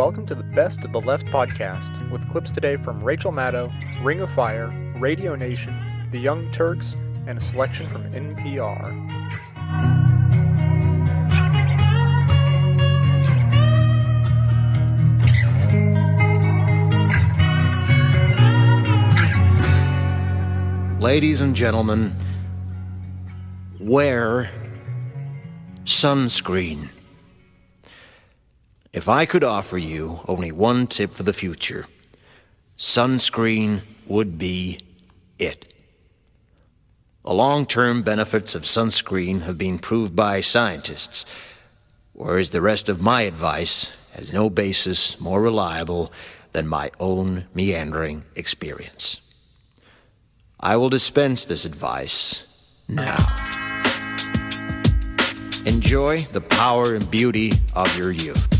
welcome to the Best of the Left podcast with clips today from Rachel Maddow, Ring of Fire, Radio Nation, The Young Turks, and a selection from NPR. Ladies and gentlemen, wear sunscreen. If I could offer you only one tip for the future, sunscreen would be it. The long term benefits of sunscreen have been proved by scientists, whereas the rest of my advice has no basis more reliable than my own meandering experience. I will dispense this advice now. Enjoy the power and beauty of your youth.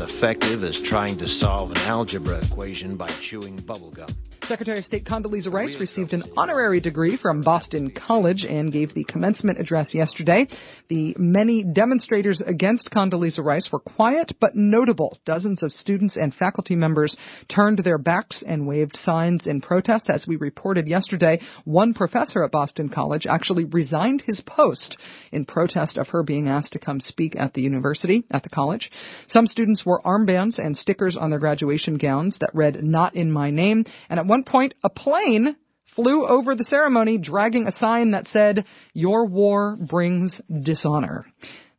effective as trying to solve an algebra equation by chewing bubblegum. Secretary of State Condoleezza Rice received an honorary degree from Boston College and gave the commencement address yesterday. The many demonstrators against Condoleezza Rice were quiet but notable. Dozens of students and faculty members turned their backs and waved signs in protest. As we reported yesterday, one professor at Boston College actually resigned his post in protest of her being asked to come speak at the university, at the college. Some students wore armbands and stickers on their graduation gowns that read, not in my name, and at one point, a plane flew over the ceremony dragging a sign that said, Your war brings dishonor.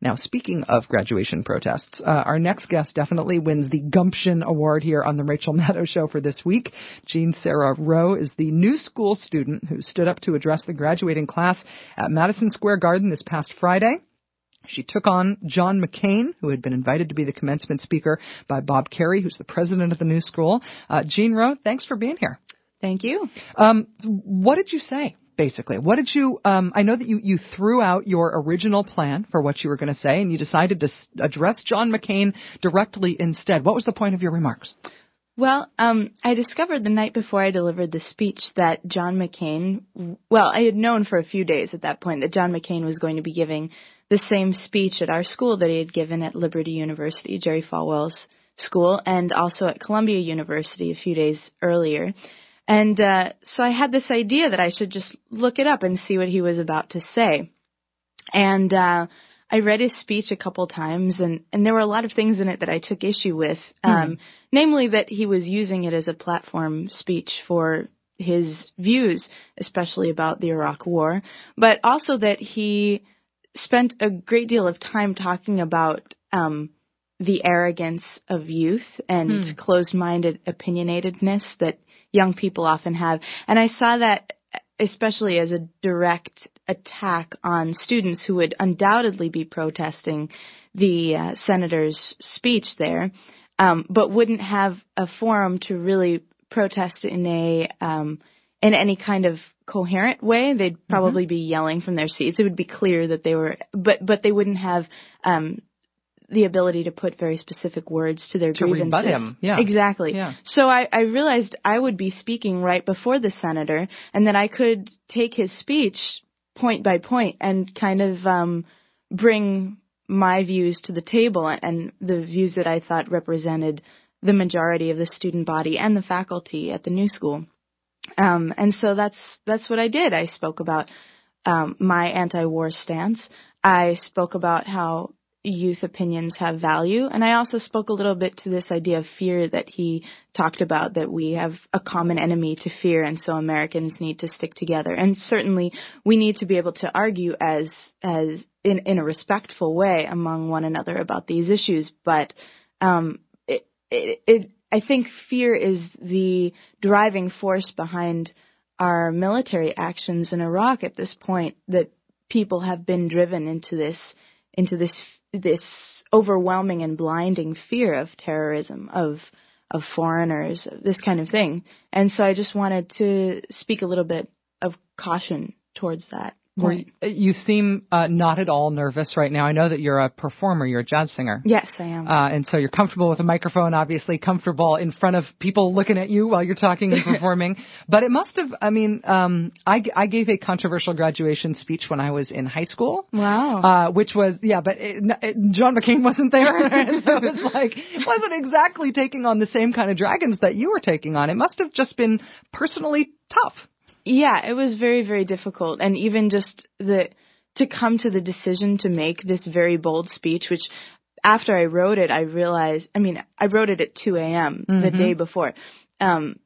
Now, speaking of graduation protests, uh, our next guest definitely wins the Gumption Award here on the Rachel Maddow Show for this week. Jean Sarah Rowe is the new school student who stood up to address the graduating class at Madison Square Garden this past Friday. She took on John McCain, who had been invited to be the commencement speaker by Bob Kerrey, who's the president of the new school. Uh, Jean Rowe, thanks for being here. Thank you. Um, what did you say? Basically, what did you? Um, I know that you you threw out your original plan for what you were going to say, and you decided to s- address John McCain directly instead. What was the point of your remarks? Well, um, I discovered the night before I delivered the speech that John McCain, well, I had known for a few days at that point that John McCain was going to be giving the same speech at our school that he had given at Liberty University, Jerry Falwell's school, and also at Columbia University a few days earlier. And uh, so I had this idea that I should just look it up and see what he was about to say. And uh, I read his speech a couple times, and, and there were a lot of things in it that I took issue with. Um, namely, that he was using it as a platform speech for his views, especially about the Iraq War, but also that he spent a great deal of time talking about um, the arrogance of youth and closed-minded opinionatedness that young people often have. And I saw that especially as a direct attack on students who would undoubtedly be protesting the uh, senator's speech there, um, but wouldn't have a forum to really protest in a um, in any kind of coherent way. They'd probably be yelling from their seats. It would be clear that they were, but but they wouldn't have um, the ability to put very specific words to their To grievances. rebut him, yeah. Exactly. Yeah. So I, I realized I would be speaking right before the senator, and that I could take his speech point by point and kind of um, bring my views to the table and the views that I thought represented the majority of the student body and the faculty at the new school. Um, and so that's that's what I did. I spoke about um, my anti-war stance. I spoke about how youth opinions have value, and I also spoke a little bit to this idea of fear that he talked about that we have a common enemy to fear, and so Americans need to stick together. And certainly, we need to be able to argue as as in in a respectful way among one another about these issues, but um, it, it, it I think fear is the driving force behind our military actions in Iraq at this point that people have been driven into this into this this overwhelming and blinding fear of terrorism of of foreigners, this kind of thing. And so I just wanted to speak a little bit of caution towards that. You, you seem uh, not at all nervous right now. I know that you're a performer, you're a jazz singer. Yes, I am. Uh, and so you're comfortable with a microphone, obviously comfortable in front of people looking at you while you're talking and performing. but it must have, I mean, um, I, I gave a controversial graduation speech when I was in high school. Wow. Uh, which was, yeah, but it, it, John McCain wasn't there. And so it was like, it wasn't exactly taking on the same kind of dragons that you were taking on. It must have just been personally tough. Yeah, it was very, very difficult. And even just the, to come to the decision to make this very bold speech, which after I wrote it, I realized, I mean, I wrote it at 2 a.m. Mm-hmm. the day before. Um,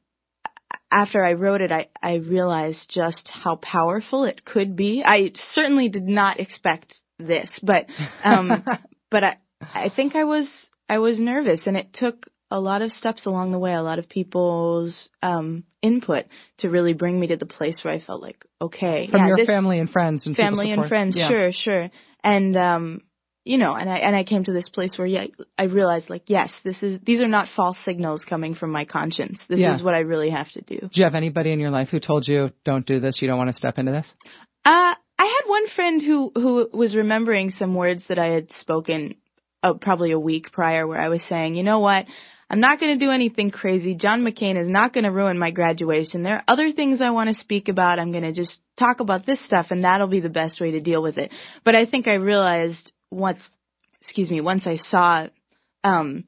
after I wrote it, I, I realized just how powerful it could be. I certainly did not expect this, but, um, but I, I think I was, I was nervous and it took a lot of steps along the way, a lot of people's um, input to really bring me to the place where I felt like, okay, from yeah, your family and friends and family and friends, yeah. sure, sure, and um, you know, and I and I came to this place where yeah, I realized like, yes, this is these are not false signals coming from my conscience. This Yeah. is what I really have to do. Do you have anybody in your life who told you, don't do this, you don't want to step into this? Uh, I had one friend who who was remembering some words that I had spoken uh, probably a week prior, where I was saying, you know what, I'm not going to do anything crazy. John McCain is not going to ruin my graduation. There are other things I want to speak about. I'm going to just talk about this stuff, and that'll be the best way to deal with it. But I think I realized once, excuse me, once I saw um,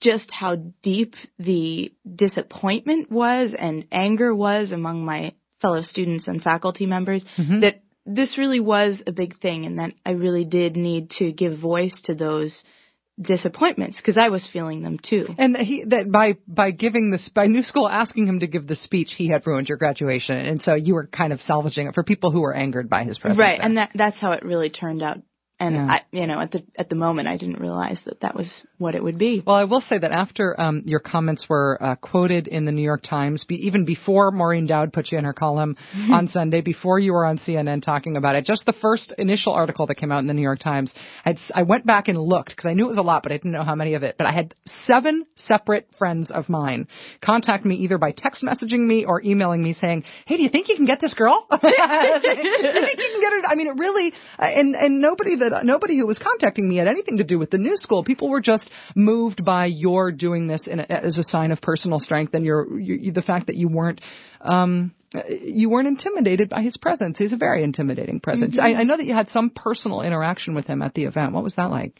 just how deep the disappointment was and anger was among my fellow students and faculty members Mhm. that this really was a big thing and that I really did need to give voice to those disappointments because I was feeling them too. And he that by by giving this by New School asking him to give the speech, he had ruined your graduation, and so you were kind of salvaging it for people who were angered by his presence. right, there. and that that's how it really turned out. And Yeah. I, you know, at the at the moment, I didn't realize that that was what it would be. Well, I will say that after um, your comments were uh, quoted in the New York Times, be, even before Maureen Dowd put you in her column on Sunday, before you were on CNN talking about it, just the first initial article that came out in the New York Times, I'd, I went back and looked because I knew it was a lot, but I didn't know how many of it. But I had seven separate friends of mine contact me either by text messaging me or emailing me saying, "Hey, do you think you can get this girl? do you think you can get her?" I mean, it really, uh, and and nobody that nobody who was contacting me had anything to do with the new school. People were just moved by your doing this in a, as a sign of personal strength and your, you, the fact that you weren't. Um, you weren't intimidated by his presence. He's a very intimidating presence. I, I know that you had some personal interaction with him at the event. What was that like?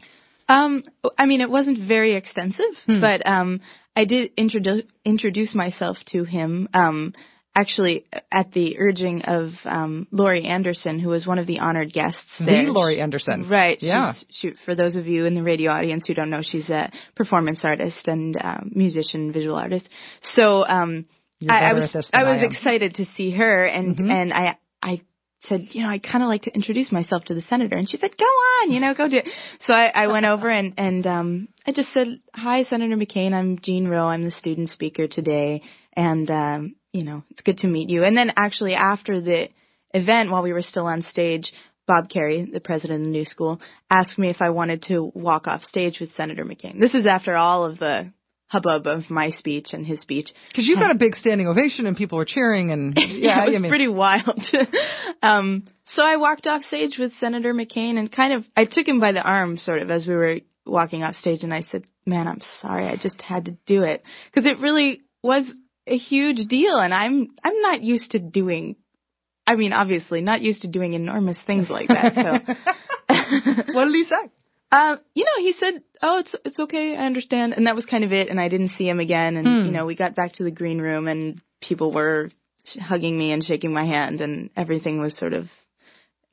Um, I mean, it wasn't very extensive, but um, I did introduce introduce myself to him. Um, actually, at the urging of um, Laurie Anderson, who was one of the honored guests there. The Laurie Anderson. Right. Yeah. She's, she, for those of you in the radio audience who don't know, she's a performance artist and um, musician, visual artist. So um, I, I was I was I excited to see her, and Mhm. and I I said, you know, I kind of like to introduce myself to the senator, and she said, go on, you know, go do it. So I, I went over and and um, I just said, hi, Senator McCain, I'm Jean Rowe, I'm the student speaker today, and um, you know, it's good to meet you. And then actually after the event, while we were still on stage. Bob Kerrey, the president of the new school, asked me if I wanted to walk off stage with Senator McCain. This is after all of the hubbub of my speech and his speech. Because you got a big standing ovation and people were cheering and yeah, it was I mean, pretty wild. um, so I walked off stage with Senator McCain and kind of I took him by the arm, sort of, as we were walking off stage, and I said, "Man, I'm sorry, I just had to do it because it really was a huge deal, and I'm I'm not used to doing." I mean, obviously, not used to doing enormous things like that. So, what did he say? um, you know, he said, "Oh, it's it's okay, I understand," and that was kind of it. And I didn't see him again. And Hmm. you know, we got back to the green room, and people were sh- hugging me and shaking my hand, and everything was sort of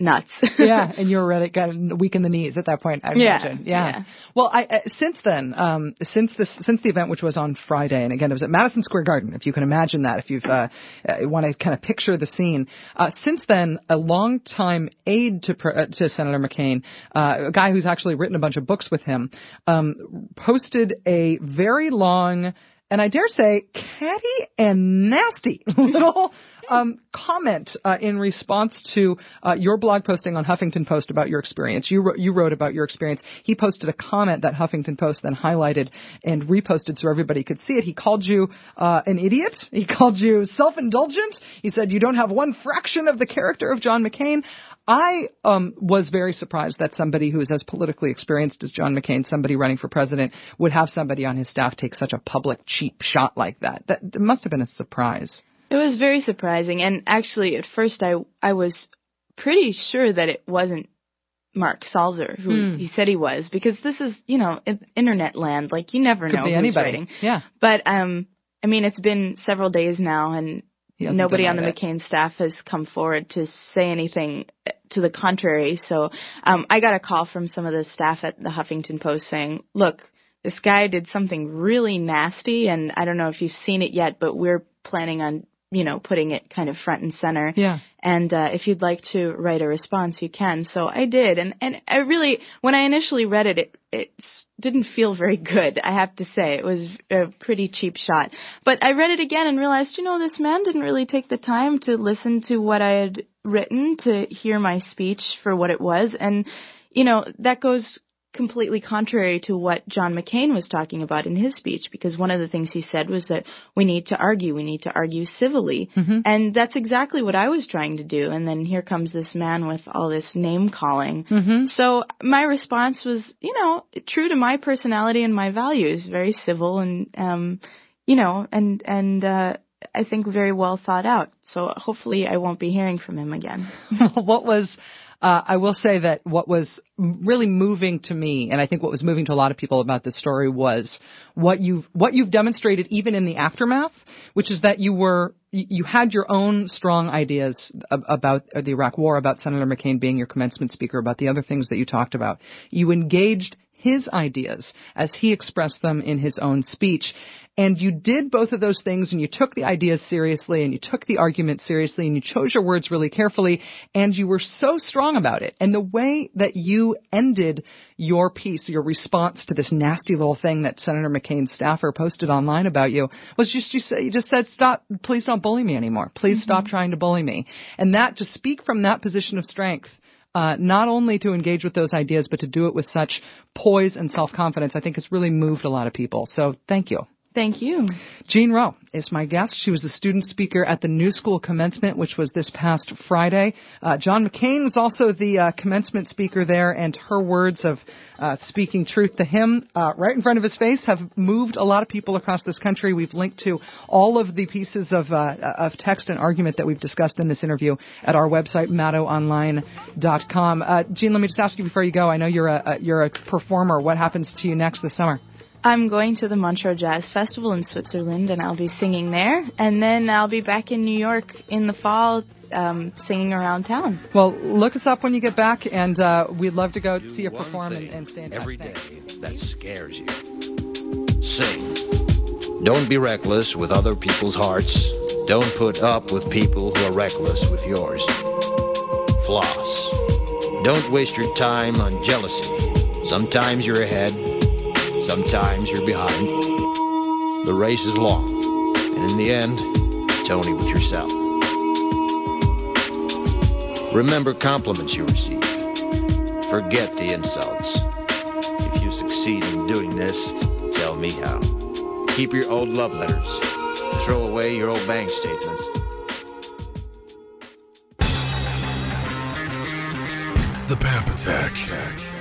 nuts. yeah, and you were ready, got weak in the knees at that point. I Yeah, imagine. Yeah. yeah. Well, I uh, since then, um, since this, since the event, which was on Friday, and again it was at Madison Square Garden, if you can imagine that, if you've uh, uh, want to kind of picture the scene. Uh, since then, a longtime aide to uh, to Senator McCain, uh, a guy who's actually written a bunch of books with him, um, posted a very long and I dare say catty and nasty little um, comment uh, in response to uh, your blog posting on Huffington Post about your experience. You wrote, you wrote about your experience. He posted a comment that Huffington Post then highlighted and reposted so everybody could see it. He called you uh, an idiot. He called you self-indulgent. He said you don't have one fraction of the character of John McCain. I um, was very surprised that somebody who is as politically experienced as John McCain, somebody running for president, would have somebody on his staff take such a public cheap shot like. That, that must have been a surprise. It was very surprising, and actually, at first, I I was pretty sure that it wasn't Mark Salter who Hmm. he said he was, because this is you know internet land, like you never Could know who's anybody. writing. Yeah. But um, I mean, it's been several days now, and nobody on the. McCain staff has come forward to say anything to the contrary. So um, I got a call from some of the staff at the Huffington Post saying, "Look, this guy did something really nasty, and I don't know if you've seen it yet, but we're planning on." You know, putting it kind of front and center. Yeah. And uh, if you'd like to write a response, you can. So I did, and and I really, when I initially read it, it it didn't feel very good. I have to say, it was a pretty cheap shot. But I read it again and realized, you know, this man didn't really take the time to listen to what I had written, to hear my speech for what it was, and you know that goes completely contrary to what John McCain was talking about in his speech because one of the things he said was that we need to argue, we need to argue civilly. And that's exactly what I was trying to do. And then here comes this man with all this name calling. So my response was, you know, true to my personality and my values, very civil and, um, you know, and, and, uh, I think very well thought out. So hopefully I won't be hearing from him again. what was uh, I will say that what was really moving to me, and I think what was moving to a lot of people about this story was what you've what you've demonstrated even in the aftermath, which is that you were you you had your own strong ideas about the Iraq War, about Senator McCain being your commencement speaker, about the other things that you talked about. You engaged his ideas as he expressed them in his own speech. And you did both of those things and you took the ideas seriously and you took the argument seriously and you chose your words really carefully and you were so strong about it. And the way that you ended your piece, your response to this nasty little thing that Senator McCain's staffer posted online about you was just you, say, you just said, stop, please don't bully me anymore. Please stop trying to bully me. And that, to speak from that position of strength, uh, not only to engage with those ideas, but to do it with such poise and self-confidence, I think has really moved a lot of people. So thank you. Thank you. Jean Rowe is my guest. She was a student speaker at the New School Commencement, which was this past Friday. Uh, John McCain was also the uh, commencement speaker there, and her words of uh, speaking truth to him uh, right in front of his face have moved a lot of people across this country. We've linked to all of the pieces of, uh, of text and argument that we've discussed in this interview at our website, maddowonline.com. Uh, Jean, let me just ask you before you go. I know you're a, a you're a performer. What happens to you next this summer? I'm going to the Montreux Jazz Festival in Switzerland, and I'll be singing there. And then I'll be back in New York in the fall, um, singing around town. Well, look us up when you get back, and uh, we'd love to go Do see you perform and, thing and stay in touch. every day that scares you. Sing. Don't be reckless with other people's hearts. Don't put up with people who are reckless with yours. Floss. Don't waste your time on jealousy. Sometimes you're ahead, sometimes you're behind. The race is long, and in the end, it's only with yourself. Remember compliments you receive. Forget the insults. If you succeed in doing this, tell me how. Keep your old love letters. Throw away your old bank statements. The Pap Attack.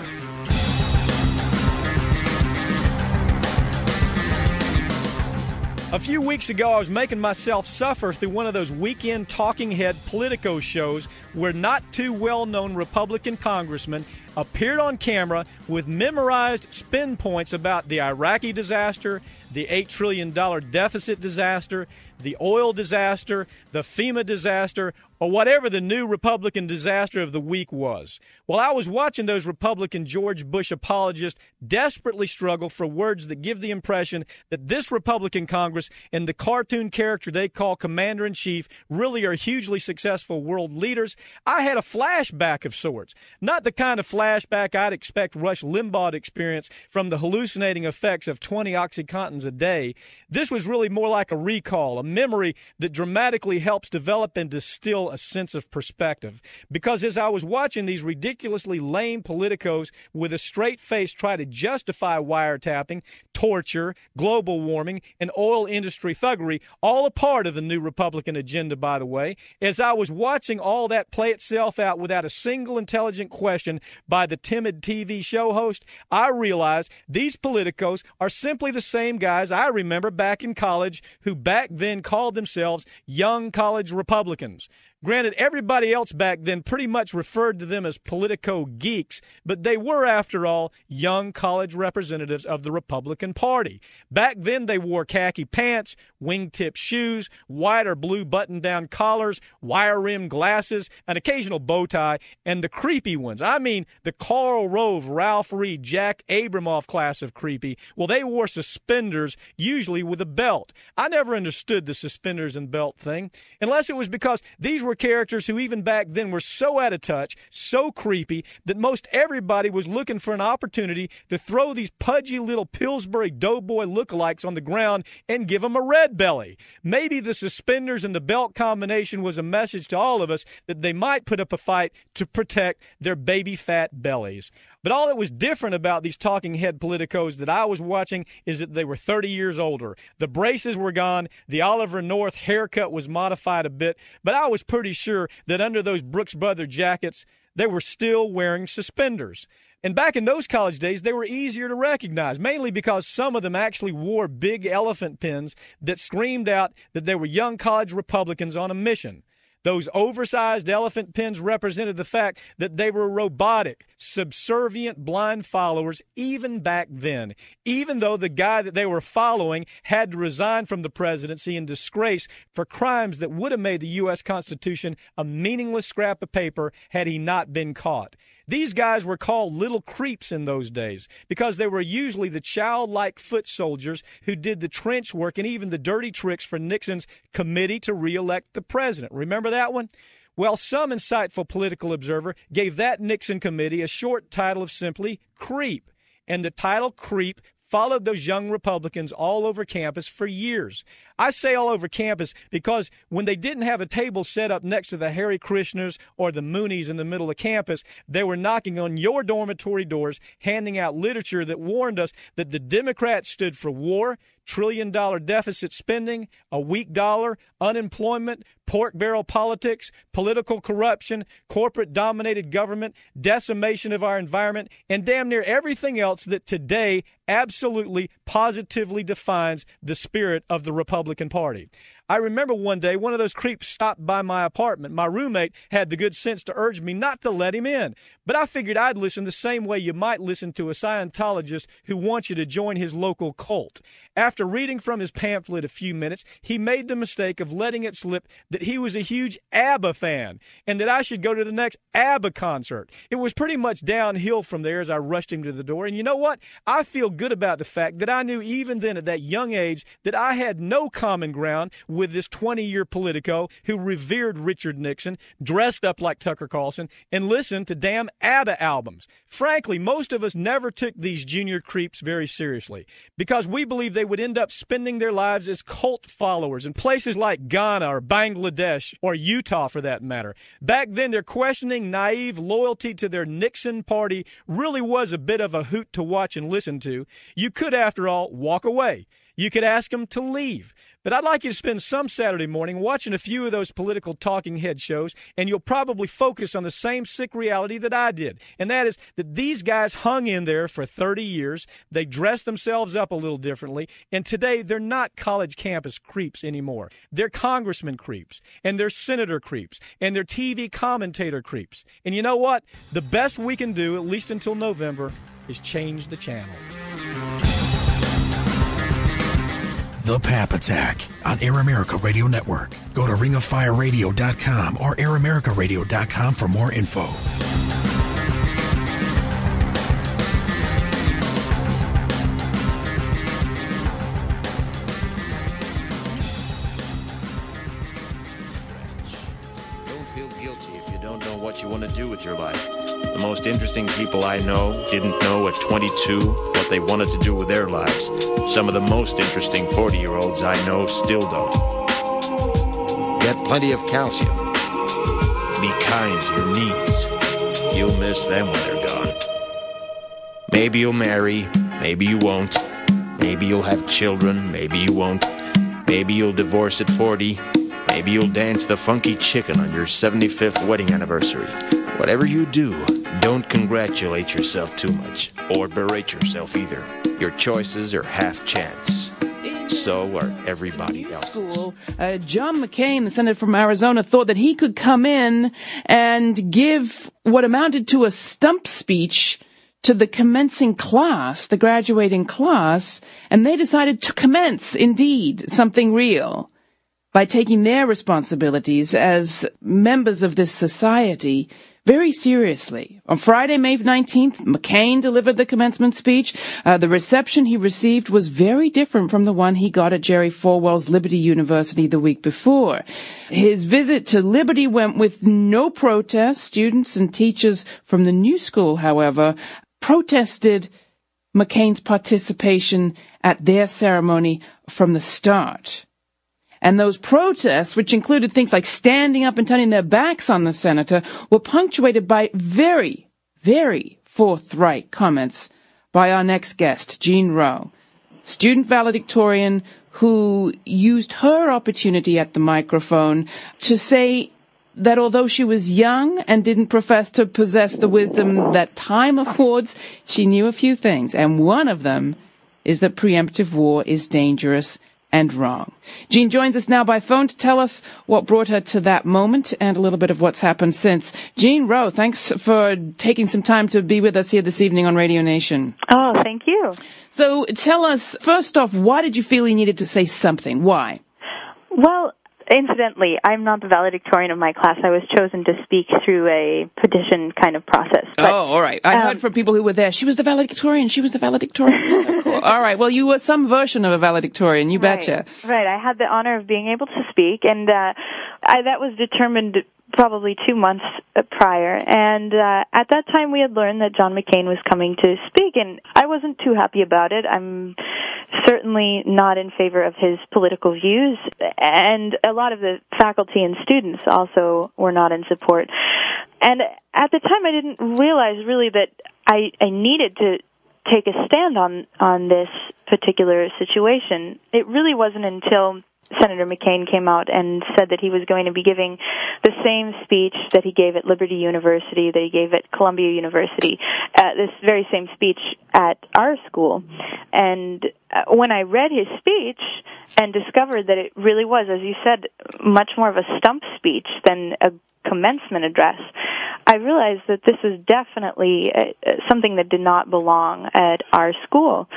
A few weeks ago, I was making myself suffer through one of those weekend talking head Politico shows where not too well known Republican congressmen appeared on camera with memorized spin points about the Iraqi disaster, the $8 trillion deficit disaster, the oil disaster, the FEMA disaster, or whatever the new Republican disaster of the week was. While I was watching those Republican George Bush apologists desperately struggle for words that give the impression that this Republican Congress and the cartoon character they call Commander in Chief really are hugely successful world leaders, I had a flashback of sorts. Not the kind of flashback I'd expect Rush Limbaugh to experience from the hallucinating effects of 20 Oxycontins a day, this was really more like a recall, a memory that dramatically helps develop and distill a sense of perspective. Because as I was watching these ridiculously lame politicos with a straight face try to justify wiretapping, torture, global warming, and oil industry thuggery, all a part of the new Republican agenda, by the way, as I was watching all that play itself out without a single intelligent question by the timid TV show host, I realized these politicos are simply the same guys I remember back in college who back then called themselves young college Republicans. Granted, everybody else back then pretty much referred to them as politico geeks, but they were, after all, young college representatives of the Republican Party. Back then, they wore khaki pants, wingtip shoes, white or blue button down collars, wire rimmed glasses, an occasional bow tie, and the creepy ones. I mean, the Karl Rove, Ralph Reed, Jack Abramoff class of creepy. Well, they wore suspenders, usually with a belt. I never understood the suspenders and belt thing, unless it was because these were were characters who, even back then, were so out of touch, so creepy, that most everybody was looking for an opportunity to throw these pudgy little Pillsbury Doughboy lookalikes on the ground and give them a red belly. Maybe the suspenders and the belt combination was a message to all of us that they might put up a fight to protect their baby fat bellies. But all that was different about these talking head politicos that I was watching is that they were 30 years older. The braces were gone, the Oliver North haircut was modified a bit, but I was pretty sure that under those Brooks Brother jackets, they were still wearing suspenders. And back in those college days, they were easier to recognize, mainly because some of them actually wore big elephant pins that screamed out that they were young college Republicans on a mission. Those oversized elephant pins represented the fact that they were robotic, subservient, blind followers even back then, even though the guy that they were following had to resign from the presidency in disgrace for crimes that would have made the U.S. Constitution a meaningless scrap of paper had he not been caught. These guys were called little creeps in those days because they were usually the childlike foot soldiers who did the trench work and even the dirty tricks for Nixon's committee to reelect the president. Remember that one? Well, some insightful political observer gave that Nixon committee a short title of simply creep. And the title creep followed those young Republicans all over campus for years. I say all over campus because when they didn't have a table set up next to the Hare Krishnas or the Moonies in the middle of campus, they were knocking on your dormitory doors, handing out literature that warned us that the Democrats stood for war, trillion dollar deficit spending, a weak dollar, unemployment, pork barrel politics, political corruption, corporate dominated government, decimation of our environment, and damn near everything else that today absolutely positively defines the spirit of the Republican Party. I remember one day one of those creeps stopped by my apartment. My roommate had the good sense to urge me not to let him in, but I figured I'd listen the same way you might listen to a Scientologist who wants you to join his local cult. After reading from his pamphlet a few minutes, he made the mistake of letting it slip that he was a huge ABBA fan and that I should go to the next ABBA concert. It was pretty much downhill from there as I rushed him to the door. And you know what? I feel good about the fact that I knew even then at that young age that I had no common ground with this 20 year Politico who revered Richard Nixon, dressed up like Tucker Carlson, and listened to damn ABBA albums. Frankly, most of us never took these junior creeps very seriously because we believed they would end up spending their lives as cult followers in places like Ghana or Bangladesh or Utah for that matter. Back then, their questioning, naive loyalty to their Nixon party really was a bit of a hoot to watch and listen to. You could, after all, walk away. You could ask them to leave. But I'd like you to spend some Saturday morning watching a few of those political talking head shows, and you'll probably focus on the same sick reality that I did. And that is that these guys hung in there for 30 years. They dressed themselves up a little differently. And today, they're not college campus creeps anymore. They're congressman creeps, and they're senator creeps, and they're TV commentator creeps. And you know what? The best we can do, at least until November, is change the channel. The Pap Attack on Air America Radio Network. Go to ringoffireradio.com or airamerica.radio.com for more info. Don't feel guilty if you don't know what you want to do with your life. Most interesting people I know didn't know at 22 what they wanted to do with their lives. Some of the most interesting 40 year olds I know still don't. Get plenty of calcium. Be kind to your knees. You'll miss them when they're gone. Maybe you'll marry, maybe you won't. Maybe you'll have children, maybe you won't. Maybe you'll divorce at 40. Maybe you'll dance the funky chicken on your 75th wedding anniversary. Whatever you do, don't congratulate yourself too much, or berate yourself either. Your choices are half chance. So are everybody else. Uh, John McCain, the senator from Arizona, thought that he could come in and give what amounted to a stump speech to the commencing class, the graduating class, and they decided to commence, indeed, something real by taking their responsibilities as members of this society very seriously. On Friday, May 19th, McCain delivered the commencement speech. Uh, the reception he received was very different from the one he got at Jerry Falwell's Liberty University the week before. His visit to Liberty went with no protest. Students and teachers from the new school, however, protested McCain's participation at their ceremony from the start. And those protests, which included things like standing up and turning their backs on the senator, were punctuated by very, very forthright comments by our next guest, Jean Rowe, student valedictorian who used her opportunity at the microphone to say that although she was young and didn't profess to possess the wisdom that time affords, she knew a few things. And one of them is that preemptive war is dangerous and wrong. Jean joins us now by phone to tell us what brought her to that moment and a little bit of what's happened since. Jean Rowe, thanks for taking some time to be with us here this evening on Radio Nation. Oh, thank you. So tell us, first off, why did you feel you needed to say something? Why? Well, incidentally, I'm not the valedictorian of my class. I was chosen to speak through a petition kind of process. But, oh, all right. I um, heard from people who were there. She was the valedictorian. She was the valedictorian. so cool. All right. Well, you were some version of a valedictorian. You right, betcha. Right. I had the honor of being able to speak, and uh, I, that was determined probably two months prior. And uh, at that time, we had learned that John McCain was coming to speak, and I wasn't too happy about it. I'm certainly not in favor of his political views, and a lot of the faculty and students also were not in support. And at the time, I didn't realize really that I, I needed to take a stand on on this particular situation. It really wasn't until Senator McCain came out and said that he was going to be giving the same speech that he gave at Liberty University, that he gave at Columbia University, uh, this very same speech at our school. And uh, when I read his speech and discovered that it really was, as you said, much more of a stump speech than a commencement address, I realized that this was definitely uh, something that did not belong at our school.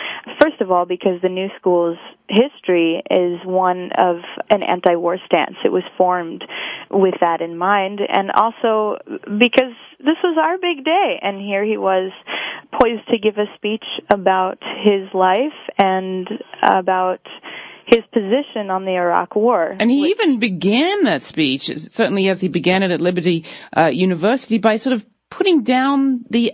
First of all, because the new school's history is one of an anti-war stance. It was formed with that in mind, and also because this was our big day, and here he was poised to give a speech about his life and about his position on the Iraq War. And he even began that speech, certainly as he began it at Liberty uh, University, by sort of putting down the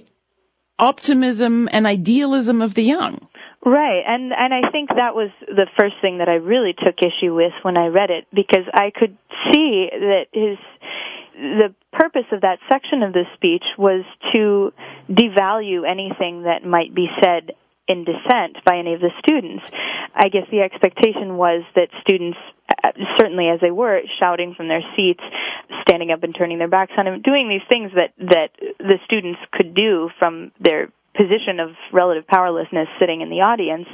optimism and idealism of the young. Right, and and I think that was the first thing that I really took issue with when I read it because I could see that his the purpose of that section of the speech was to devalue anything that might be said in dissent by any of the students. I guess the expectation was that students, uh, certainly as they were, shouting from their seats, standing up and turning their backs on him, doing these things that, that the students could do from their position of relative powerlessness sitting in the audience,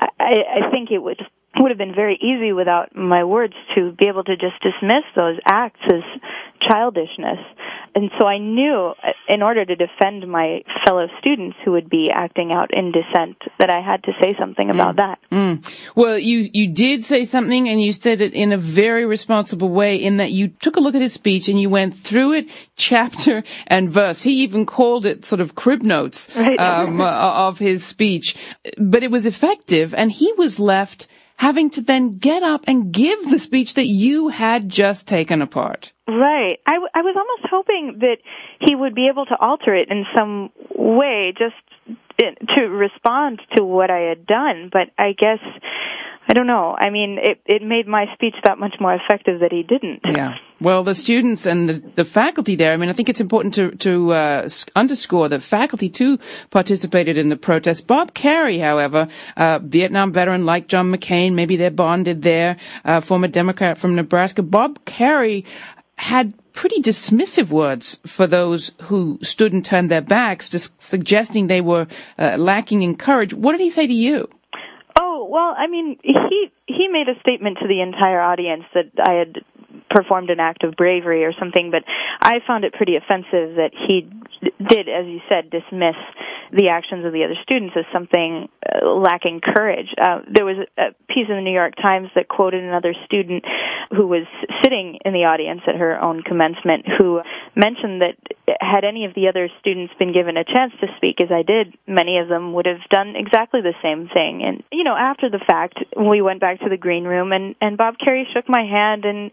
I, I think it would would have been very easy without my words to be able to just dismiss those acts as childishness. And so I knew uh, in order to defend my fellow students who would be acting out in dissent that I had to say something about mm. that. Mm. Well, you, you did say something and you said it in a very responsible way in that you took a look at his speech and you went through it chapter and verse. He even called it sort of crib notes right. um, of his speech, but it was effective and he was left having to then get up and give the speech that you had just taken apart. Right. I, w- I was almost hoping that he would be able to alter it in some way, just eh, to respond to what I had done. But I guess I don't know. I mean, it it made my speech that much more effective that he didn't. Yeah. Well, the students and the, the faculty there. I mean, I think it's important to to uh, underscore that faculty too participated in the protest. Bob Kerrey, however, uh, Vietnam veteran like John McCain, maybe they're bonded there. Uh, former Democrat from Nebraska, Bob Kerrey had pretty dismissive words for those who stood and turned their backs, just suggesting they were uh, lacking in courage. What did he say to you? Well, I mean, he he made a statement to the entire audience that I had performed an act of bravery or something, but I found it pretty offensive that he did, as you said, dismiss the actions of the other students as something uh, lacking courage. Uh, there was a piece in the New York Times that quoted another student who was sitting in the audience at her own commencement who mentioned that had any of the other students been given a chance to speak as I did, many of them would have done exactly the same thing. And, you know, after the fact, we went back to the green room and, and Bob Kerrey shook my hand and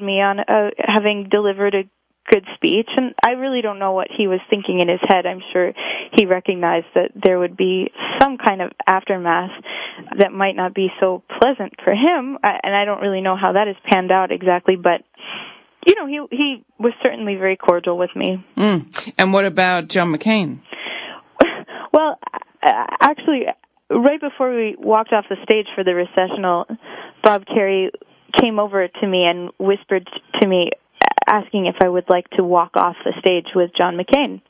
me on uh, having delivered a good speech and I really don't know what he was thinking in his head. I'm sure he recognized that there would be some kind of aftermath that might not be so pleasant for him and I don't really know how that has panned out exactly but you know he he was certainly very cordial with me. Mm. And what about John McCain? well, actually right before we walked off the stage for the recessional Bob Kerrey came over to me and whispered to me asking if I would like to walk off the stage with John McCain.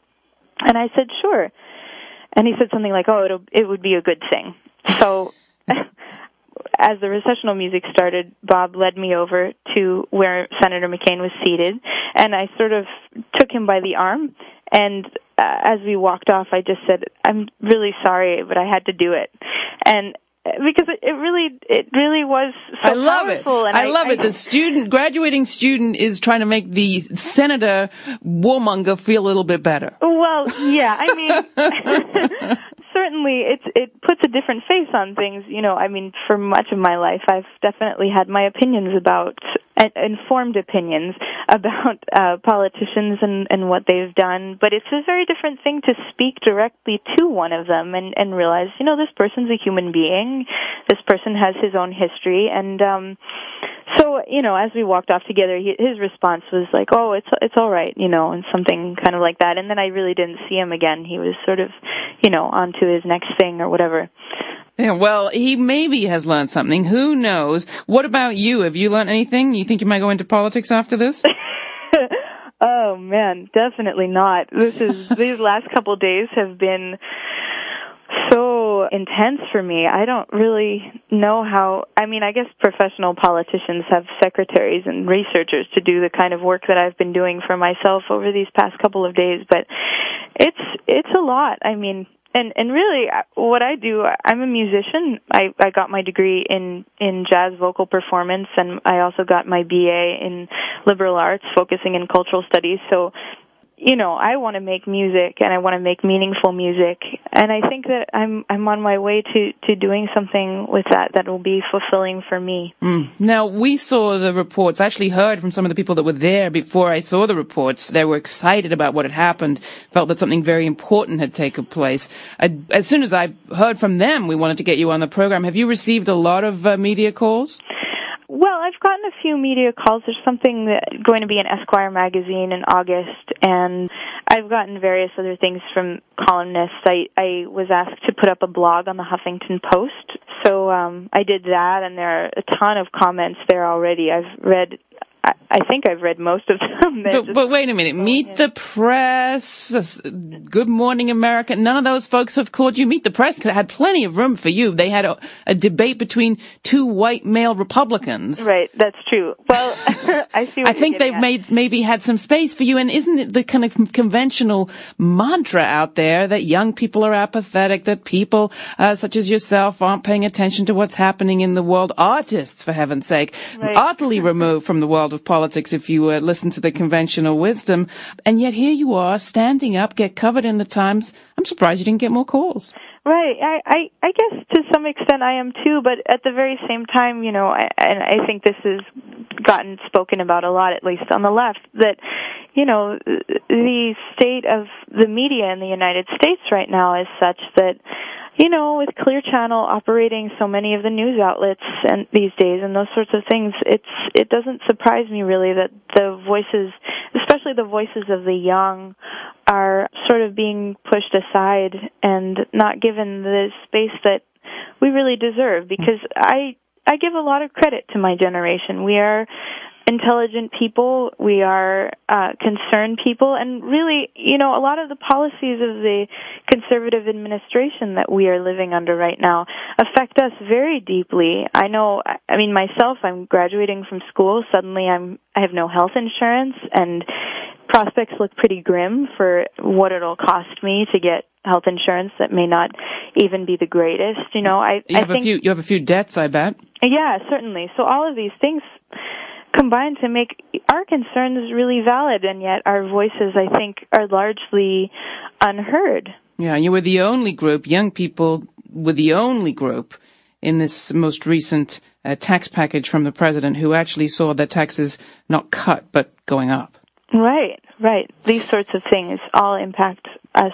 And I said, sure. And he said something like, oh, it'll, it would be a good thing. So, as the recessional music started, Bob led me over to where Senator McCain was seated, and I sort of took him by the arm. And uh, as we walked off, I just said, "I'm really sorry, but I had to do it." And because it, it really it really was so I love powerful it. and I, I love I, it. The student graduating student is trying to make the senator warmonger feel a little bit better. Well, yeah, I mean certainly it's it puts a different face on things, you know, I mean for much of my life I've definitely had my opinions about informed opinions about uh, politicians and, and what they've done, but it's a very different thing to speak directly to one of them and, and realize, you know, this person's a human being, this person has his own history, and um, so you know, as we walked off together, he, his response was like, "Oh, it's it's all right," you know, and something kind of like that. And then I really didn't see him again. He was sort of, you know, on to his next thing or whatever. Yeah, well, he maybe has learned something. Who knows? What about you? Have you learned anything? You think you might go into politics after this? oh man, definitely not. This is these last couple days have been so intense for me. I don't really know how. I mean, I guess professional politicians have secretaries and researchers to do the kind of work that I've been doing for myself over these past couple of days, but it's it's a lot. I mean, and and really uh, what I do I'm a musician. I I got my degree in in jazz vocal performance and I also got my BA in liberal arts focusing in cultural studies. So you know, I want to make music and I want to make meaningful music and I think that I'm I'm on my way to to doing something with that that will be fulfilling for me. Mm. Now, we saw the reports. I actually heard from some of the people that were there before I saw the reports. They were excited about what had happened, felt that something very important had taken place. I, as soon as I heard from them, we wanted to get you on the program. Have you received a lot of uh, media calls? I've gotten a few media calls. There's something that going to be in Esquire magazine in August, and I've gotten various other things from columnists. I I was asked to put up a blog on the Huffington Post, so um, I did that, and there are a ton of comments there already. I've read I, I think I've read most of them. But, but, wait a minute. Meet the Press, Good Morning America. None of those folks have called you. Meet the Press had plenty of room for you. They had a, a debate between two white male Republicans. Right. That's true. Well, I see. I think they've at. made maybe had some space for you. And isn't it the kind of conventional mantra out there that young people are apathetic, that people uh, such as yourself aren't paying attention to what's happening in the world? Artists, for heaven's sake, right. utterly removed from the world of politics if you uh, listen to the conventional wisdom. And yet here you are standing up, get covered in the Times. I'm surprised you didn't get more calls. Right. I, I I guess to some extent I am too, but at the very same time, you know, I, and I think this has gotten spoken about a lot, at least on the left, that you know the state of the media in the United States right now is such that you know, with Clear Channel operating so many of the news outlets and these days and those sorts of things, it's it doesn't surprise me really that the voices, especially the voices of the young, are sort of being pushed aside and not given the space that we really deserve because I I give a lot of credit to my generation. We are intelligent people, we are uh, concerned people, and really, you know, a lot of the policies of the conservative administration that we are living under right now affect us very deeply. I know, I mean, myself, I'm graduating from school. Suddenly, I'm I have no health insurance, and prospects look pretty grim for what it'll cost me to get health insurance that may not even be the greatest. You know, I you I have think a few you have a few debts, I bet. yeah, certainly. So all of these things combine to make our concerns really valid, and yet our voices, I think, are largely unheard. Yeah, you were the only group, young people were the only group in this most recent uh, tax package from the president who actually saw their taxes not cut but going up. Right, right. These sorts of things all impact us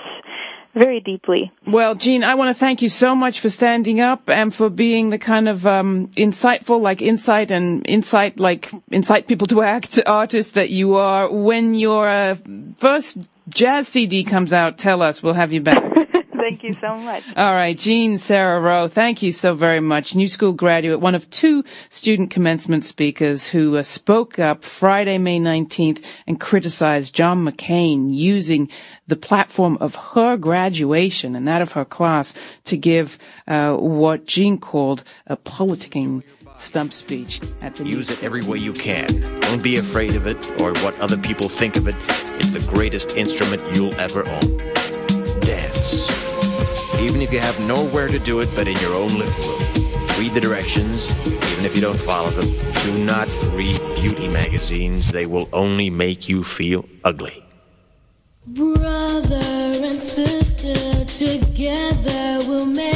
very deeply. Well, Jean, I want to thank you so much for standing up and for being the kind of um, insightful, like insight and insight, like incite people to act artist that you are. When your uh, first jazz CD comes out, tell us. We'll have you back. Thank you so much. All right, Jean Sarah Rowe, thank you so very much. New school graduate, one of two student commencement speakers who uh, spoke up Friday, May 19th and criticized John McCain using the platform of her graduation and that of her class to give uh, what Jean called a politicking stump speech at the Use it every way you can. Don't be afraid of it or what other people think of it. It's the greatest instrument you'll ever own. Dance. Even if you have nowhere to do it but in your own living room. Read the directions, even if you don't follow them. Do not read beauty magazines. They will only make you feel ugly. Brother and sister, together we'll make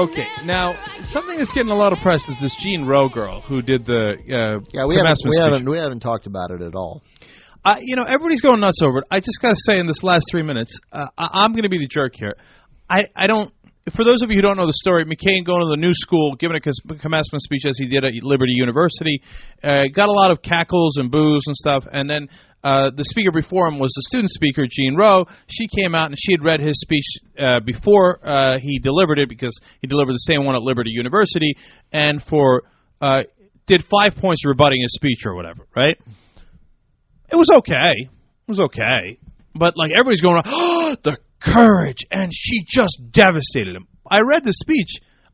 Okay, now something that's getting a lot of press is this Jean Rowe girl who did the uh, Yeah, we haven't we haven't we haven't talked about it at all. Uh, you know, everybody's going nuts over it. I just got to say, in this last three minutes, uh, I- I'm going to be the jerk here. I, I don't. For those of you who don't know the story, McCain going to the new school, giving a commencement speech as he did at Liberty University, uh, got a lot of cackles and boos and stuff. And then uh, the speaker before him was the student speaker, Jean Rowe. She came out and she had read his speech uh, before uh, he delivered it because he delivered the same one at Liberty University, and for uh, did five points rebutting his speech or whatever, right? it was okay. It was okay. But like everybody's going, oh, the courage, and she just devastated him. I read the speech.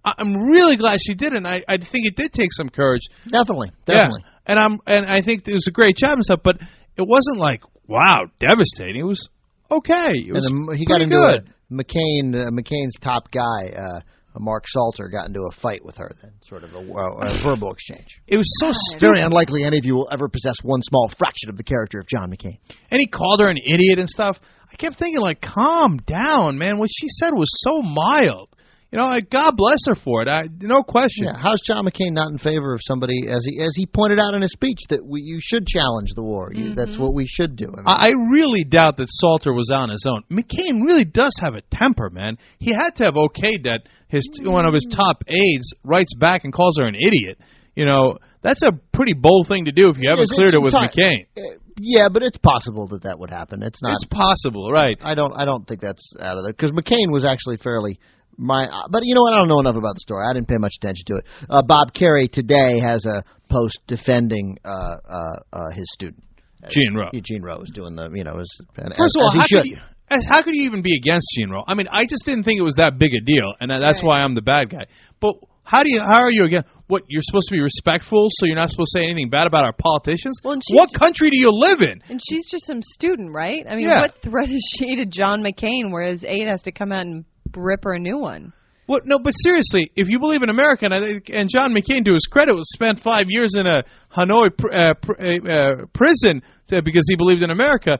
I'm really glad she did it. And I, I think it did take some courage. Definitely, Yeah. definitely. And I'm and I think it was a great job and stuff. But it wasn't like wow, devastating. It was okay. It was and he got into good. a McCain. Uh, McCain's top guy, uh, Mark Salter, got into a fight with her. Then, sort of a, a verbal exchange. It was so It's stupid. very unlikely any of you will ever possess one small fraction of the character of John McCain. and he called her an idiot and stuff. I kept thinking, like, calm down, man. What she said was so mild. You know, like, God bless her for it. I, no question. Yeah, how's John McCain not in favor of somebody as he as he pointed out in his speech that we, you should challenge the war? You, That's what we should do. I mean, I I really doubt that Salter was on his own. McCain really does have a temper, man. He had to have okayed that his one of his top aides writes back and calls her an idiot. You know, that's a pretty bold thing to do if you haven't cleared it with ti- McCain. uh, yeah, but it's possible that that would happen. It's not. It's possible, right? I don't. I don't think that's out of there because McCain was actually fairly. My, uh, but you know what? I don't know enough about the story. I didn't pay much attention to it. Uh, Bob Kerrey today has a post defending uh, uh, uh, his student. Jean Rowe. Jean Rowe is doing the you know as and- First of all, as he how should. could, you, as, how could you even be against Jean Rowe? I mean, I just didn't think it was that big a deal, and that, that's Right. why I'm the bad guy. But how do you? How are you again? What you're supposed to be respectful, so you're not supposed to say anything bad about our politicians? Well, and she's what country do you live in? And she's just some student, right? I mean, Yeah. what threat is she to John McCain, whereas Aid has to come out and rip her a new one? What? No, but seriously, if you believe in America, and, I and John McCain, to his credit, was spent five years in a Hanoi pr- uh, pr- uh, uh, prison to, because he believed in America.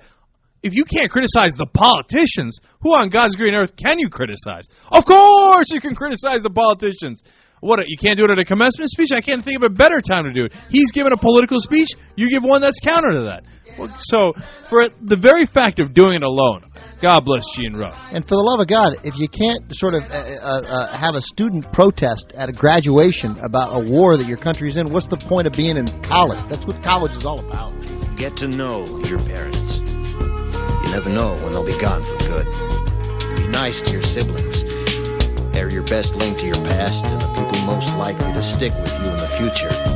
If you can't criticize the politicians, who on God's green earth can you criticize? Of course, you can criticize the politicians. What? You can't do it at a commencement speech? I can't think of a better time to do it. He's given a political speech. You give one that's counter to that. Well, So, for the very fact of doing it alone, God bless Jean Rowe. And for the love of God, if you can't sort of uh, uh, uh, have a student protest at a graduation about a war that your country's in, what's the point of being in college? That's what college is all about. Get to know your parents. You never know when they'll be gone for good. Be nice to your siblings. They're your best link to your past and the people most likely to stick with you in the future.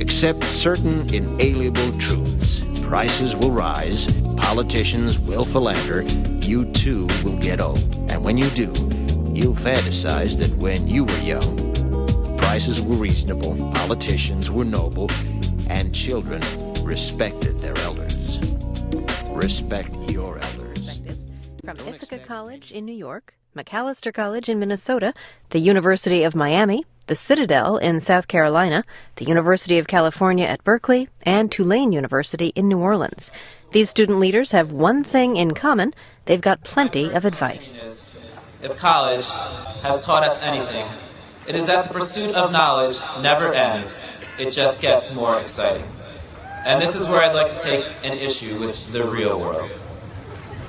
Accept certain inalienable truths. Prices will rise, politicians will philander, you too will get old. And when you do, you'll fantasize that when you were young, prices were reasonable, politicians were noble, and children respected their elders. Respect your elders. From Ithaca College in New York, Macalester College in Minnesota, the University of Miami, the Citadel in South Carolina, the University of California at Berkeley, and Tulane University in New Orleans. These student leaders have one thing in common they've got plenty of advice. If college has taught us anything, it is that the pursuit of knowledge never ends, it just gets more exciting. And this is where I'd like to take an issue with the real world.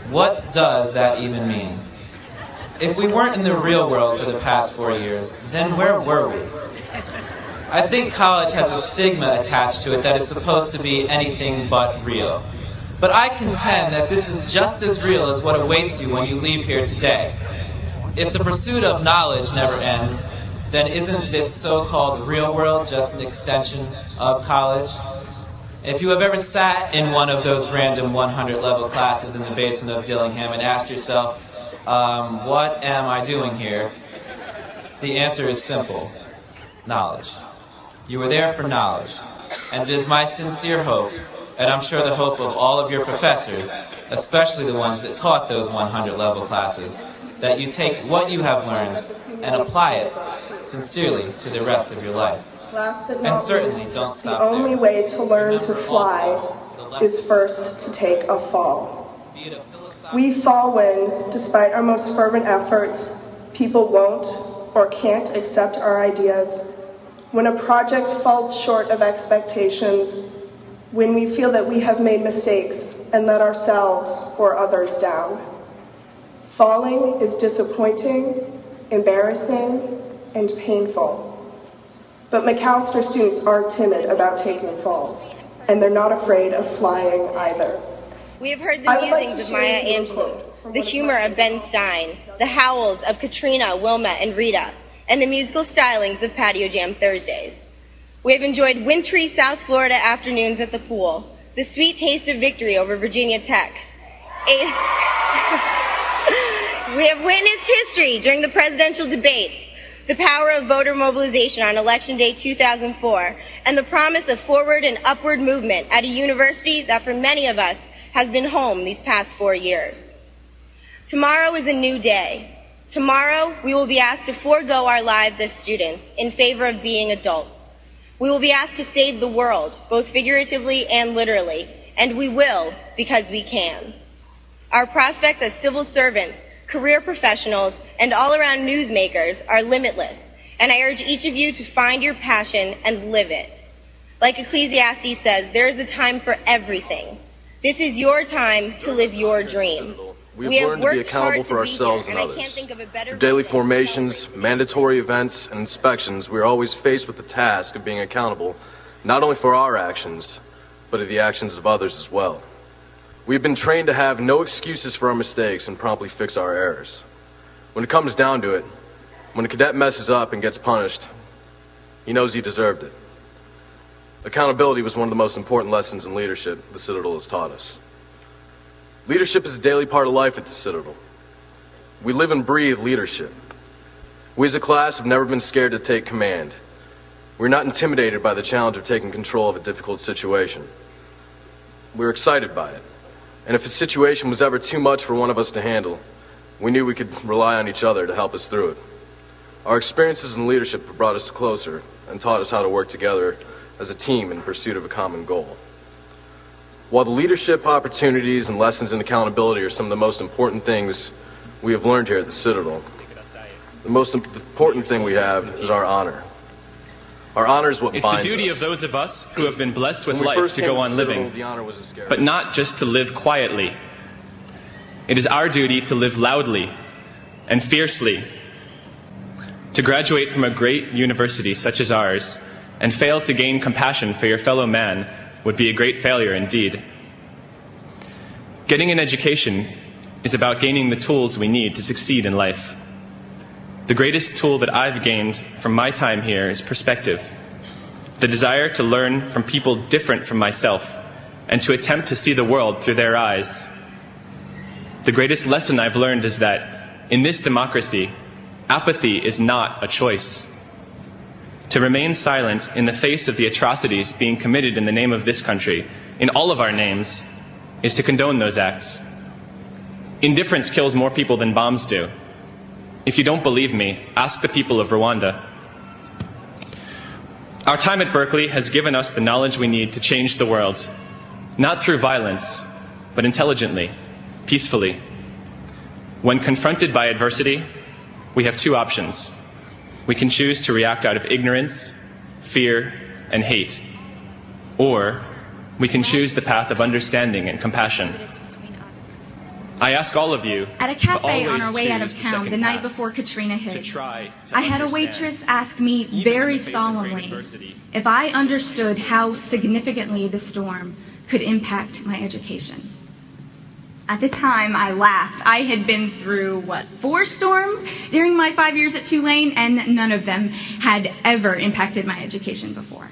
What does that even mean? If we weren't in the real world for the past four years, then where were we? I think college has a stigma attached to it that is supposed to be anything but real. But I contend that this is just as real as what awaits you when you leave here today. If the pursuit of knowledge never ends, then isn't this so called real world just an extension of college? If you have ever sat in one of those random 100 level classes in the basement of Dillingham and asked yourself, um, what am I doing here? The answer is simple knowledge. You were there for knowledge. And it is my sincere hope, and I'm sure the hope of all of your professors, especially the ones that taught those 100 level classes, that you take what you have learned and apply it sincerely to the rest of your life. Last but And certainly least, don't stop. the only there. way to learn to fly is first to take a fall. We fall when, despite our most fervent efforts, people won't or can't accept our ideas, when a project falls short of expectations, when we feel that we have made mistakes and let ourselves or others down. Falling is disappointing, embarrassing, and painful. But Macalester students aren't timid about taking falls, and they're not afraid of flying either. We have heard the would like musings of Maya Angelou, the humor of Ben Stein, the howls of Katrina, Wilma, and Rita, and the musical stylings of Patio Jam Thursdays. We have enjoyed wintry South Florida afternoons at the pool, the sweet taste of victory over Virginia Tech. We have witnessed history during the presidential debates, the power of voter mobilization on Election Day 2004, and the promise of forward and upward movement at a university that for many of us has been home these past four years. Tomorrow is a new day. Tomorrow, we will be asked to forego our lives as students in favor of being adults. We will be asked to save the world, both figuratively and literally, and we will because we can. Our prospects as civil servants, career professionals, and all around newsmakers are limitless, and I urge each of you to find your passion and live it. Like Ecclesiastes says, there is a time for everything. This is your time to live your dream. We've We learned to be accountable for ourselves here, and and I can't others. think of a better Through daily formations, mandatory events, and inspections, we are always faced with the task of being accountable, not only for our actions, but of the actions of others as well. We've been trained to have no excuses for our mistakes and promptly fix our errors. When it comes down to it, when a cadet messes up and gets punished, he knows he deserved it. Accountability was one of the most important lessons in leadership the Citadel has taught us. Leadership is a daily part of life at the Citadel. We live and breathe leadership. We as a class have never been scared to take command. We're not intimidated by the challenge of taking control of a difficult situation. We're excited by it. And if a situation was ever too much for one of us to handle, we knew we could rely on each other to help us through it. Our experiences in leadership have brought us closer and taught us how to work together as a team in pursuit of a common goal. While the leadership opportunities and lessons in accountability are some of the most important things we have learned here at the Citadel, the most important thing we have is our honor. Our honor is what It's the duty us. of those of us who have been blessed with life to go to on Citadel, living, the honor was a scare. but not just to live quietly. It is our duty to live loudly and fiercely. To graduate from a great university such as ours and fail to gain compassion for your fellow man would be a great failure indeed. Getting an education is about gaining the tools we need to succeed in life. The greatest tool that I've gained from my time here is perspective the desire to learn from people different from myself and to attempt to see the world through their eyes. The greatest lesson I've learned is that in this democracy, apathy is not a choice. To remain silent in the face of the atrocities being committed in the name of this country, in all of our names, is to condone those acts. Indifference kills more people than bombs do. If you don't believe me, ask the people of Rwanda. Our time at Berkeley has given us the knowledge we need to change the world, not through violence, but intelligently, peacefully. When confronted by adversity, we have two options. We can choose to react out of ignorance, fear, and hate, or we can choose the path of understanding and compassion. I ask all of you At a cafe on our way out of choose the town the night before Katrina hit, to to I had a waitress ask me very solemnly if I understood how significantly the storm could impact my education. At the time, I laughed. I had been through, what, four storms during my five years at Tulane, and none of them had ever impacted my education before.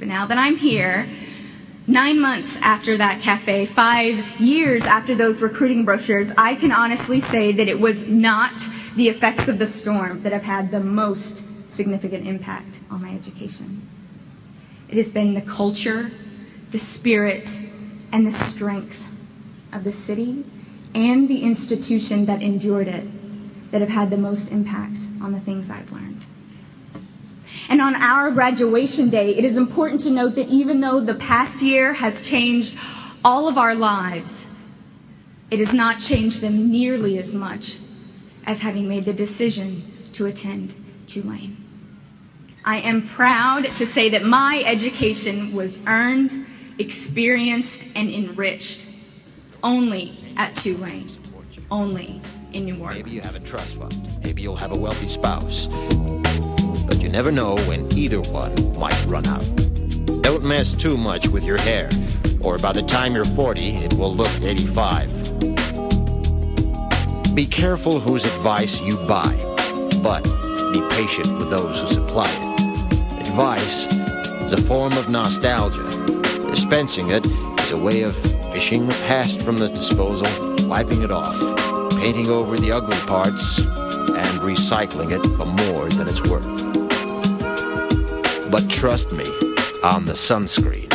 But now that I'm here, nine months after that cafe, five years after those recruiting brochures, I can honestly say that it was not the effects of the storm that have had the most significant impact on my education. It has been the culture, the spirit, and the strength of the city and the institution that endured it that have had the most impact on the things I've learned. And on our graduation day, it is important to note that even though the past year has changed all of our lives, it has not changed them nearly as much as having made the decision to attend Tulane. I am proud to say that my education was earned, experienced, and enriched only at Tulane, only in New Orleans. Maybe you have a trust fund. Maybe you'll have a wealthy spouse. But you never know when either one might run out. Don't mess too much with your hair, or by the time you're 40, it will look 85. Be careful whose advice you buy, but be patient with those who supply it. Advice is a form of nostalgia. Dispensing it is a way of fishing the past from the disposal, wiping it off, painting over the ugly parts, and recycling it for more than it's worth. But trust me on the sunscreen.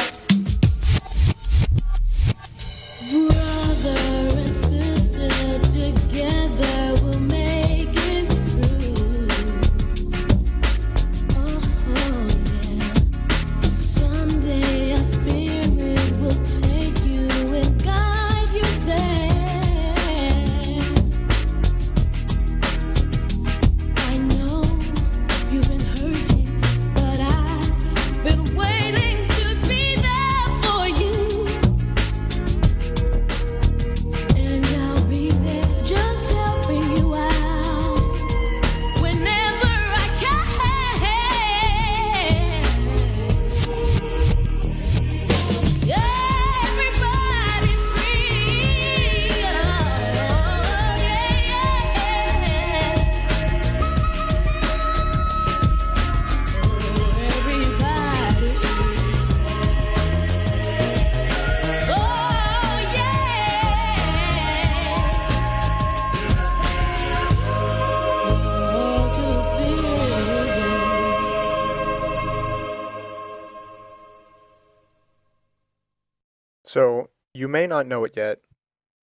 Not know it yet,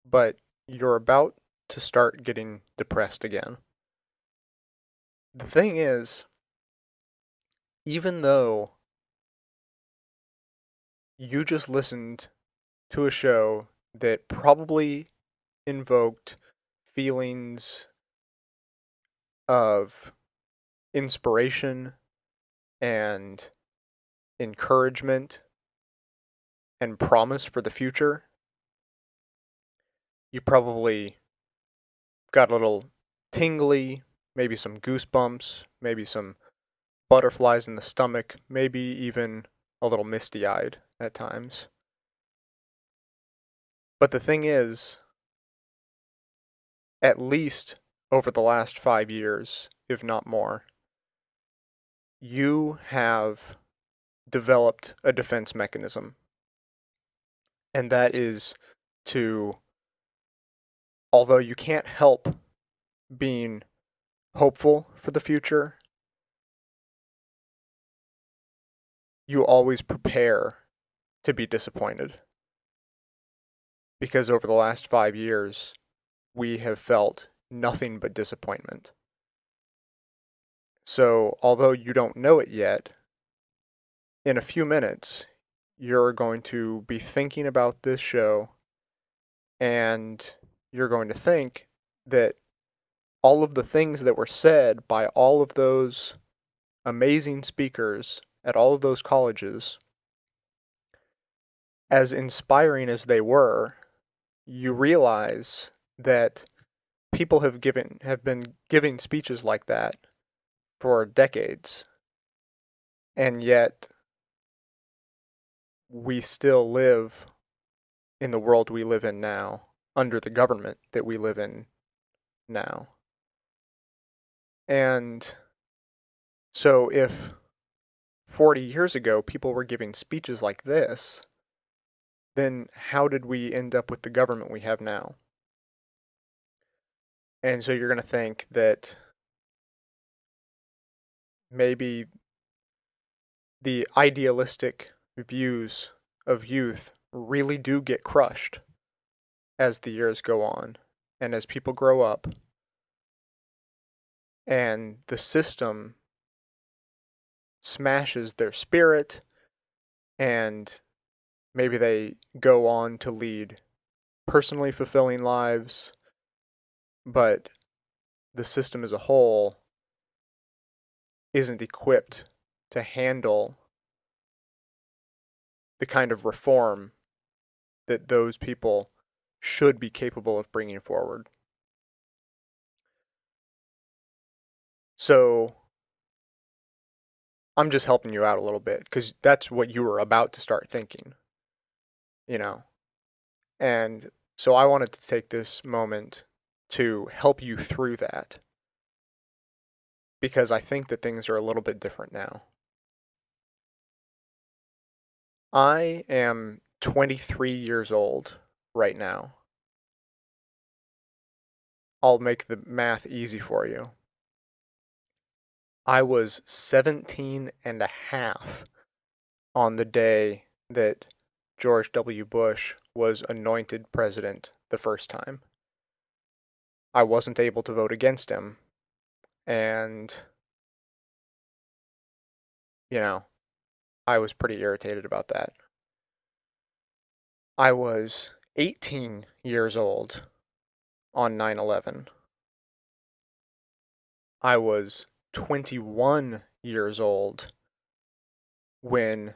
but you're about to start getting depressed again. The thing is, even though you just listened to a show that probably invoked feelings of inspiration and encouragement and promise for the future, you probably got a little tingly, maybe some goosebumps, maybe some butterflies in the stomach, maybe even a little misty eyed at times. But the thing is, at least over the last five years, if not more, you have developed a defense mechanism. And that is to, although you can't help being hopeful for the future, you always prepare to be disappointed. Because over the last five years, we have felt nothing but disappointment. So, although you don't know it yet, in a few minutes, you're going to be thinking about this show and you're going to think that all of the things that were said by all of those amazing speakers at all of those colleges, as inspiring as they were, you realize that people have given have been giving speeches like that for decades. And yet we still live in the world we live in now, under the government that we live in now. And so if 40 years ago people were giving speeches like this, then how did we end up with the government we have now? And so you're going to think that maybe the idealistic views of youth really do get crushed as the years go on and as people grow up. And the system smashes their spirit and maybe they go on to lead personally fulfilling lives, but the system as a whole isn't equipped to handle the kind of reform that those people should be capable of bringing forward. So I'm just helping you out a little bit because that's what you were about to start thinking, you know. And so I wanted to take this moment to help you through that because I think that things are a little bit different now. I am 23 years old right now. I'll make the math easy for you. I was 17 and a half on the day that George W. Bush was anointed president the first time. I wasn't able to vote against him. And, you know, I was pretty irritated about that. I was 18 years old on 9 11. I was 21 years old when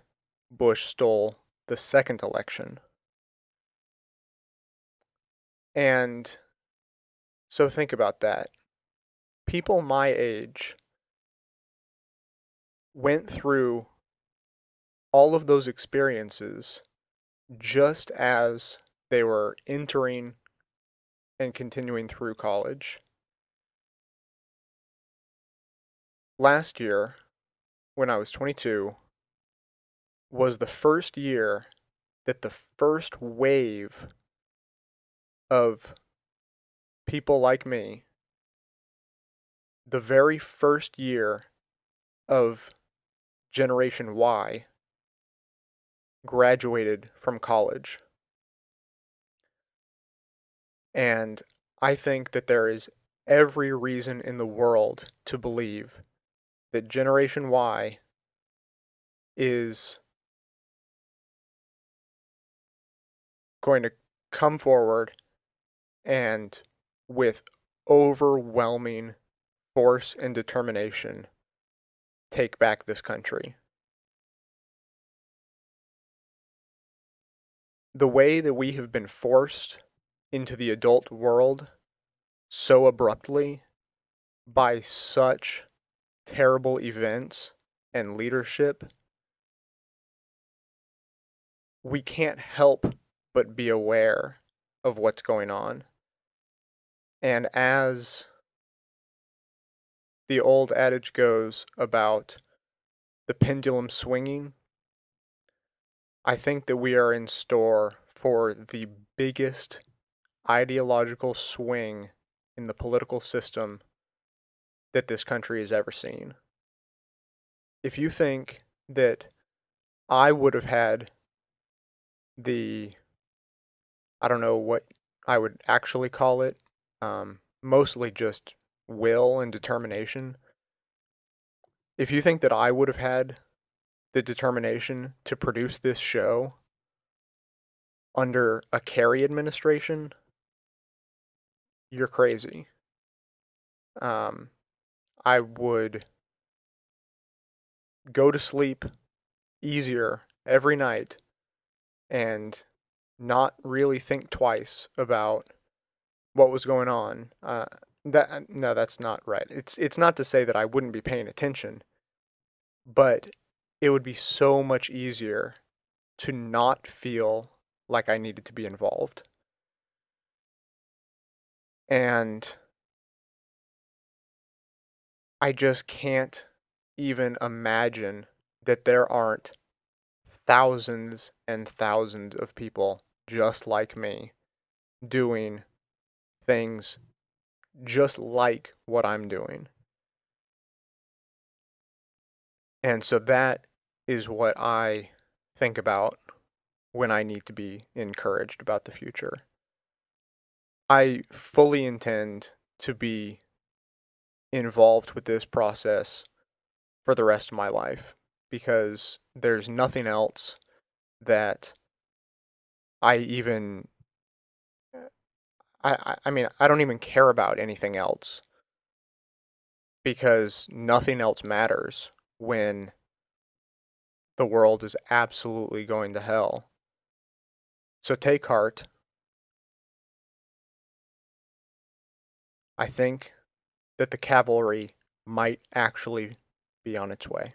Bush stole the second election. And so think about that. People my age went through all of those experiences just as they were entering and continuing through college. last year, when I was 22, was the first year that the first wave of people like me, the very first year of Generation Y, graduated from college And I think that there is every reason in the world to believe that Generation Y is going to come forward and with overwhelming force and determination take back this country. The way that we have been forced into the adult world so abruptly by such terrible events and leadership, we can't help but be aware of what's going on. And as the old adage goes about the pendulum swinging, I think that we are in store for the biggest ideological swing in the political system that this country has ever seen. If you think that I would have had the, I don't know what I would actually call it, um, mostly just will and determination. If you think that I would have had the determination to produce this show under a Kerry administration, you're crazy. Um, I would go to sleep easier every night and not really think twice about what was going on. Uh, that no, that's not right. It's it's not to say that I wouldn't be paying attention, but it would be so much easier to not feel like I needed to be involved. And I just can't even imagine that there aren't thousands and thousands of people just like me doing things just like what I'm doing. And so that is what I think about when I need to be encouraged about the future. I fully intend to be involved with this process for the rest of my life because there's nothing else that I even uh, I I mean I don't even care about anything else because nothing else matters when the world is absolutely going to hell. So take heart. I think that the cavalry might actually be on its way.